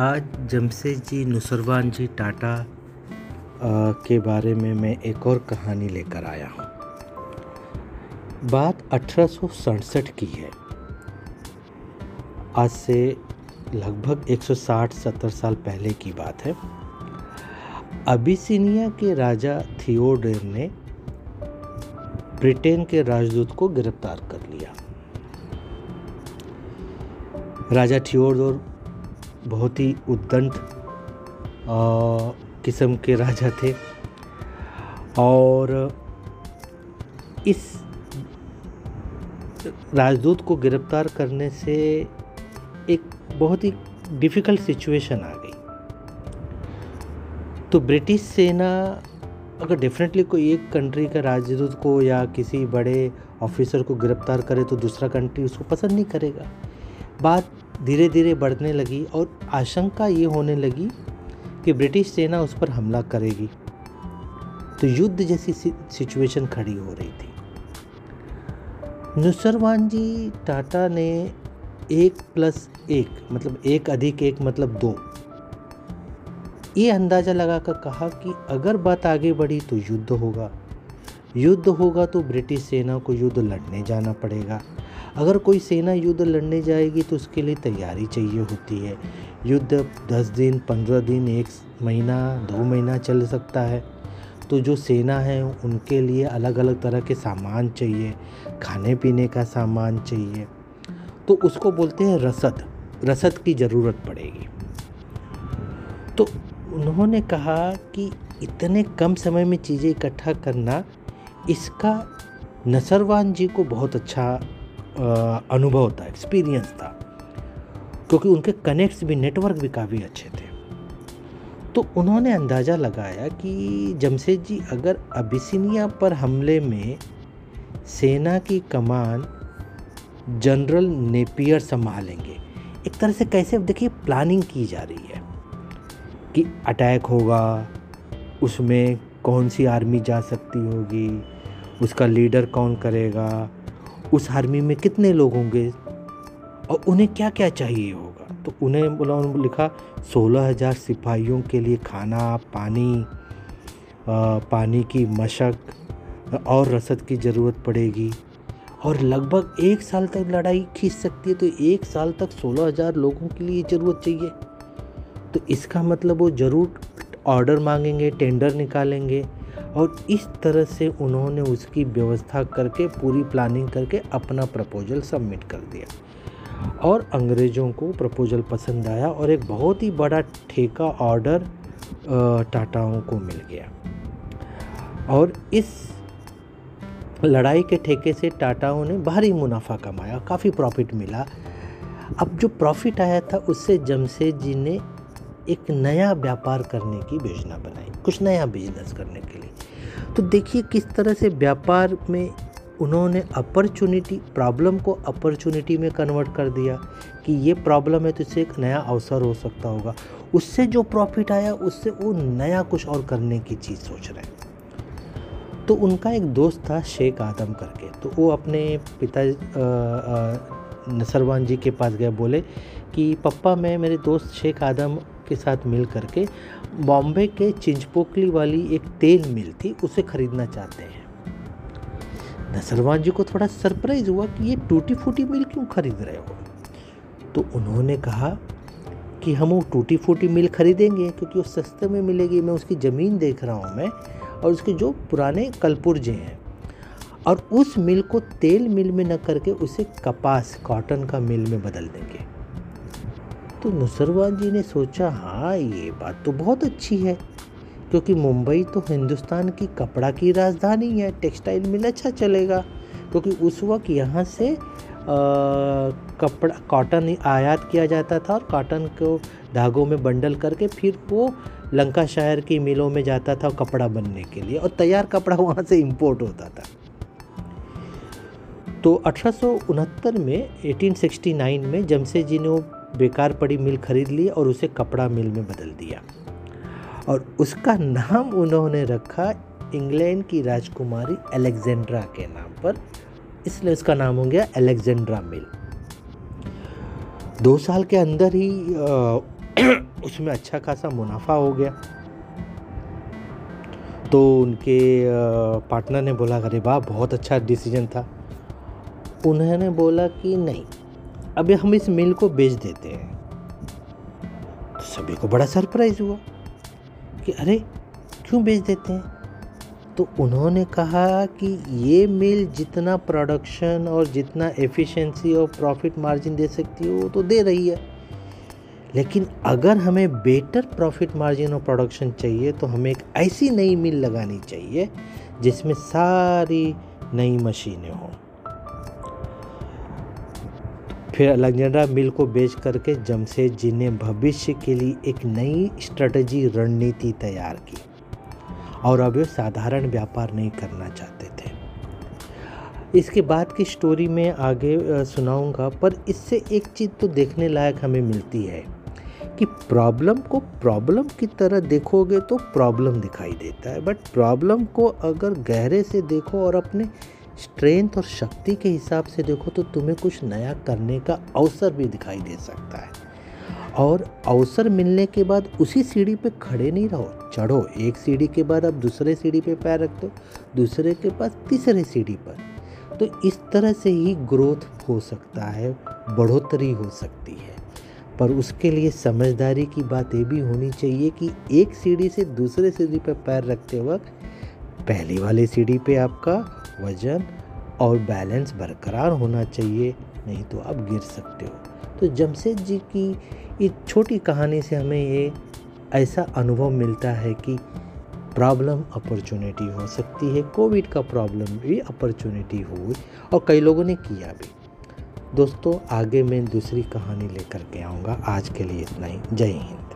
आज जमशेद जी नुसरवान जी टाटा के बारे में मैं एक और कहानी लेकर आया हूँ। बात अठारह सौ सड़सठ की है। आज से लगभग 160-70 साल पहले की बात है। अबिसिनिया के राजा थियोडर ने ब्रिटेन के राजदूत को गिरफ़्तार कर लिया। राजा थियोडोर बहुत ही उद्दंड किस्म के राजा थे। और इस राजदूत को गिरफ़्तार करने से एक बहुत ही डिफ़िकल्ट सिचुएशन आ गई। तो ब्रिटिश सेना अगर डेफिनेटली कोई एक कंट्री का राजदूत को या किसी बड़े ऑफिसर को गिरफ़्तार करे तो दूसरा कंट्री उसको पसंद नहीं करेगा। बात धीरे धीरे बढ़ने लगी और आशंका ये होने लगी कि ब्रिटिश सेना उस पर हमला करेगी। तो युद्ध जैसी सिचुएशन खड़ी हो रही थी। नुसरवान जी टाटा ने एक प्लस एक मतलब एक अधिक एक मतलब दो। ये अंदाज़ा लगाकर कहा कि अगर बात आगे बढ़ी तो युद्ध होगा। युद्ध होगा तो ब्रिटिश सेना को युद्ध लड़ने जाना पड़ेगा। अगर कोई सेना युद्ध लड़ने जाएगी तो उसके लिए तैयारी चाहिए होती है। युद्ध दस दिन, पंद्रह दिन, एक महीना, दो महीना चल सकता है। तो जो सेना है, उनके लिए अलग अलग तरह के सामान चाहिए खाने पीने का सामान चाहिए। तो उसको बोलते हैं रसद। रसद की ज़रूरत पड़ेगी। तो उन्होंने कहा कि इतने कम समय में चीज़ें इकट्ठा करना, इसका नसरवान जी को बहुत अच्छा अनुभव था एक्सपीरियंस था, क्योंकि उनके कनेक्ट्स भी नेटवर्क भी काफ़ी अच्छे थे। तो उन्होंने अंदाज़ा लगाया कि जमशेद जी, अगर अबिसिनिया पर हमले में सेना की कमान जनरल नेपियर संभालेंगे, एक तरह से कैसे, देखिए प्लानिंग की जा रही है कि अटैक होगा, उसमें कौन सी आर्मी जा सकती होगी, उसका लीडर कौन करेगा उस आर्मी में कितने लोग होंगे? और उन्हें क्या क्या चाहिए होगा? तो उन्हें बोला उन्होंने लिखा सोलह हज़ार सिपाहियों के लिए खाना पानी आ, पानी की मशक और रसद की ज़रूरत पड़ेगी। और लगभग एक साल तक लड़ाई खींच सकती है तो एक साल तक सोलह हज़ार लोगों के लिए ज़रूरत चाहिए। तो इसका मतलब वो ज़रूर ऑर्डर मांगेंगे टेंडर निकालेंगे। और इस तरह से उन्होंने उसकी व्यवस्था करके, पूरी प्लानिंग करके अपना प्रपोजल सबमिट कर दिया। और अंग्रेज़ों को प्रपोजल पसंद आया और एक बहुत ही बड़ा ठेका ऑर्डर टाटाओं को मिल गया। और इस लड़ाई के ठेके से टाटाओं ने भारी मुनाफा कमाया, काफ़ी प्रॉफिट मिला। अब जो प्रॉफिट आया था, उससे जमशेद जी ने एक नया व्यापार करने की योजना बनाई। कुछ नया बिज़नेस करने के लिए। तो देखिए किस तरह से व्यापार में उन्होंने अपॉर्चुनिटी प्रॉब्लम को अपॉर्चुनिटी में कन्वर्ट कर दिया कि ये प्रॉब्लम है तो इससे एक नया अवसर हो सकता होगा। उससे जो प्रॉफिट आया, उससे वो नया कुछ और करने की चीज़ सोच रहे हैं। तो उनका एक दोस्त था शेख आदम करके। तो वो अपने पिता नसरवान जी के पास गए, बोले कि, पप्पा, मैं, मेरे दोस्त शेख आदम के साथ मिल करके बॉम्बे के चिंचपोकली वाली एक तेल मिल थी, उसे ख़रीदना चाहते हैं। नसरवान जी को थोड़ा सरप्राइज़ हुआ कि ये टूटी फूटी मिल क्यों ख़रीद रहे हो? तो उन्होंने कहा कि हम वो टूटी फूटी मिल ख़रीदेंगे, क्योंकि वो सस्ते में मिलेगी, मैं उसकी ज़मीन देख रहा हूँ मैं, और उसके जो पुराने कलपुर्जे हैं। और उस मिल को तेल मिल में न करके उसे कपास, कॉटन का मिल में बदल देंगे। तो नुसरवान जी ने सोचा हाँ ये बात तो बहुत अच्छी है क्योंकि मुंबई तो हिंदुस्तान की कपड़ा की राजधानी है टेक्सटाइल मिल अच्छा चलेगा क्योंकि उस वक्त यहाँ से आ, कपड़ा कॉटन आयात किया जाता था और कॉटन को धागों में बंडल करके फिर वो लंका शहर की मिलों में जाता था कपड़ा बनने के लिए और तैयार कपड़ा वहाँ से इम्पोर्ट होता था। तो अठारह सौ उनहत्तर में 1869 में जमशेद जी ने बेकार पड़ी मिल खरीद ली और उसे कपड़ा मिल में बदल दिया। और उसका नाम उन्होंने रखा इंग्लैंड की राजकुमारी अलेक्जेंड्रा के नाम पर। इसलिए उसका नाम हो गया अलेक्जेंड्रा मिल। दो साल के अंदर ही उसमें अच्छा खासा मुनाफा हो गया। तो उनके पार्टनर ने बोला, अरे वाह, बहुत अच्छा डिसीज़न था। उन्होंने बोला कि नहीं अभी हम इस मिल को बेच देते हैं। तो सभी को बड़ा सरप्राइज़ हुआ कि अरे, क्यों बेच देते हैं? तो उन्होंने कहा कि ये मिल जितना प्रोडक्शन और जितना एफिशिएंसी और प्रॉफिट मार्जिन दे सकती है, वो तो दे रही है। लेकिन अगर हमें बेटर प्रॉफिट मार्जिन और प्रोडक्शन चाहिए तो हमें एक ऐसी नई मिल लगानी चाहिए, जिसमें सारी नई मशीनें हों। फिर अलexandra मिल को बेच करके जमशेद जी ने भविष्य के लिए एक नई स्ट्रेटजी रणनीति तैयार की। और अब वे साधारण व्यापार नहीं करना चाहते थे। इसके बाद की स्टोरी में आगे सुनाऊँगा, पर इससे एक चीज़ तो देखने लायक हमें मिलती है कि प्रॉब्लम को प्रॉब्लम की तरह देखोगे तो प्रॉब्लम दिखाई देता है। बट प्रॉब्लम को अगर गहरे से देखो और अपने स्ट्रेंथ और शक्ति के हिसाब से देखो तो तुम्हें कुछ नया करने का अवसर भी दिखाई दे सकता है। और अवसर मिलने के बाद उसी सीढ़ी पे खड़े नहीं रहो। चढ़ो। एक सीढ़ी के बाद अब दूसरे सीढ़ी पे पैर रख दो। दूसरे के पास तीसरे सीढ़ी पर। तो इस तरह से ही ग्रोथ हो सकता है, बढ़ोतरी हो सकती है। पर उसके लिए समझदारी की बात ये भी होनी चाहिए कि एक सीढ़ी से दूसरे सीढ़ी पर पैर रखते वक्त पहली वाली सीढ़ी पे आपका वज़न और बैलेंस बरकरार होना चाहिए, नहीं तो आप गिर सकते हो। तो जमशेद जी की इस छोटी कहानी से हमें ये ऐसा अनुभव मिलता है कि प्रॉब्लम अपॉर्चुनिटी हो सकती है, कोविड का प्रॉब्लम भी अपॉर्चुनिटी हुई और कई लोगों ने किया भी। दोस्तों, आगे मैं दूसरी कहानी लेकर के आऊँगा। आज के लिए इतना ही। जय हिंद।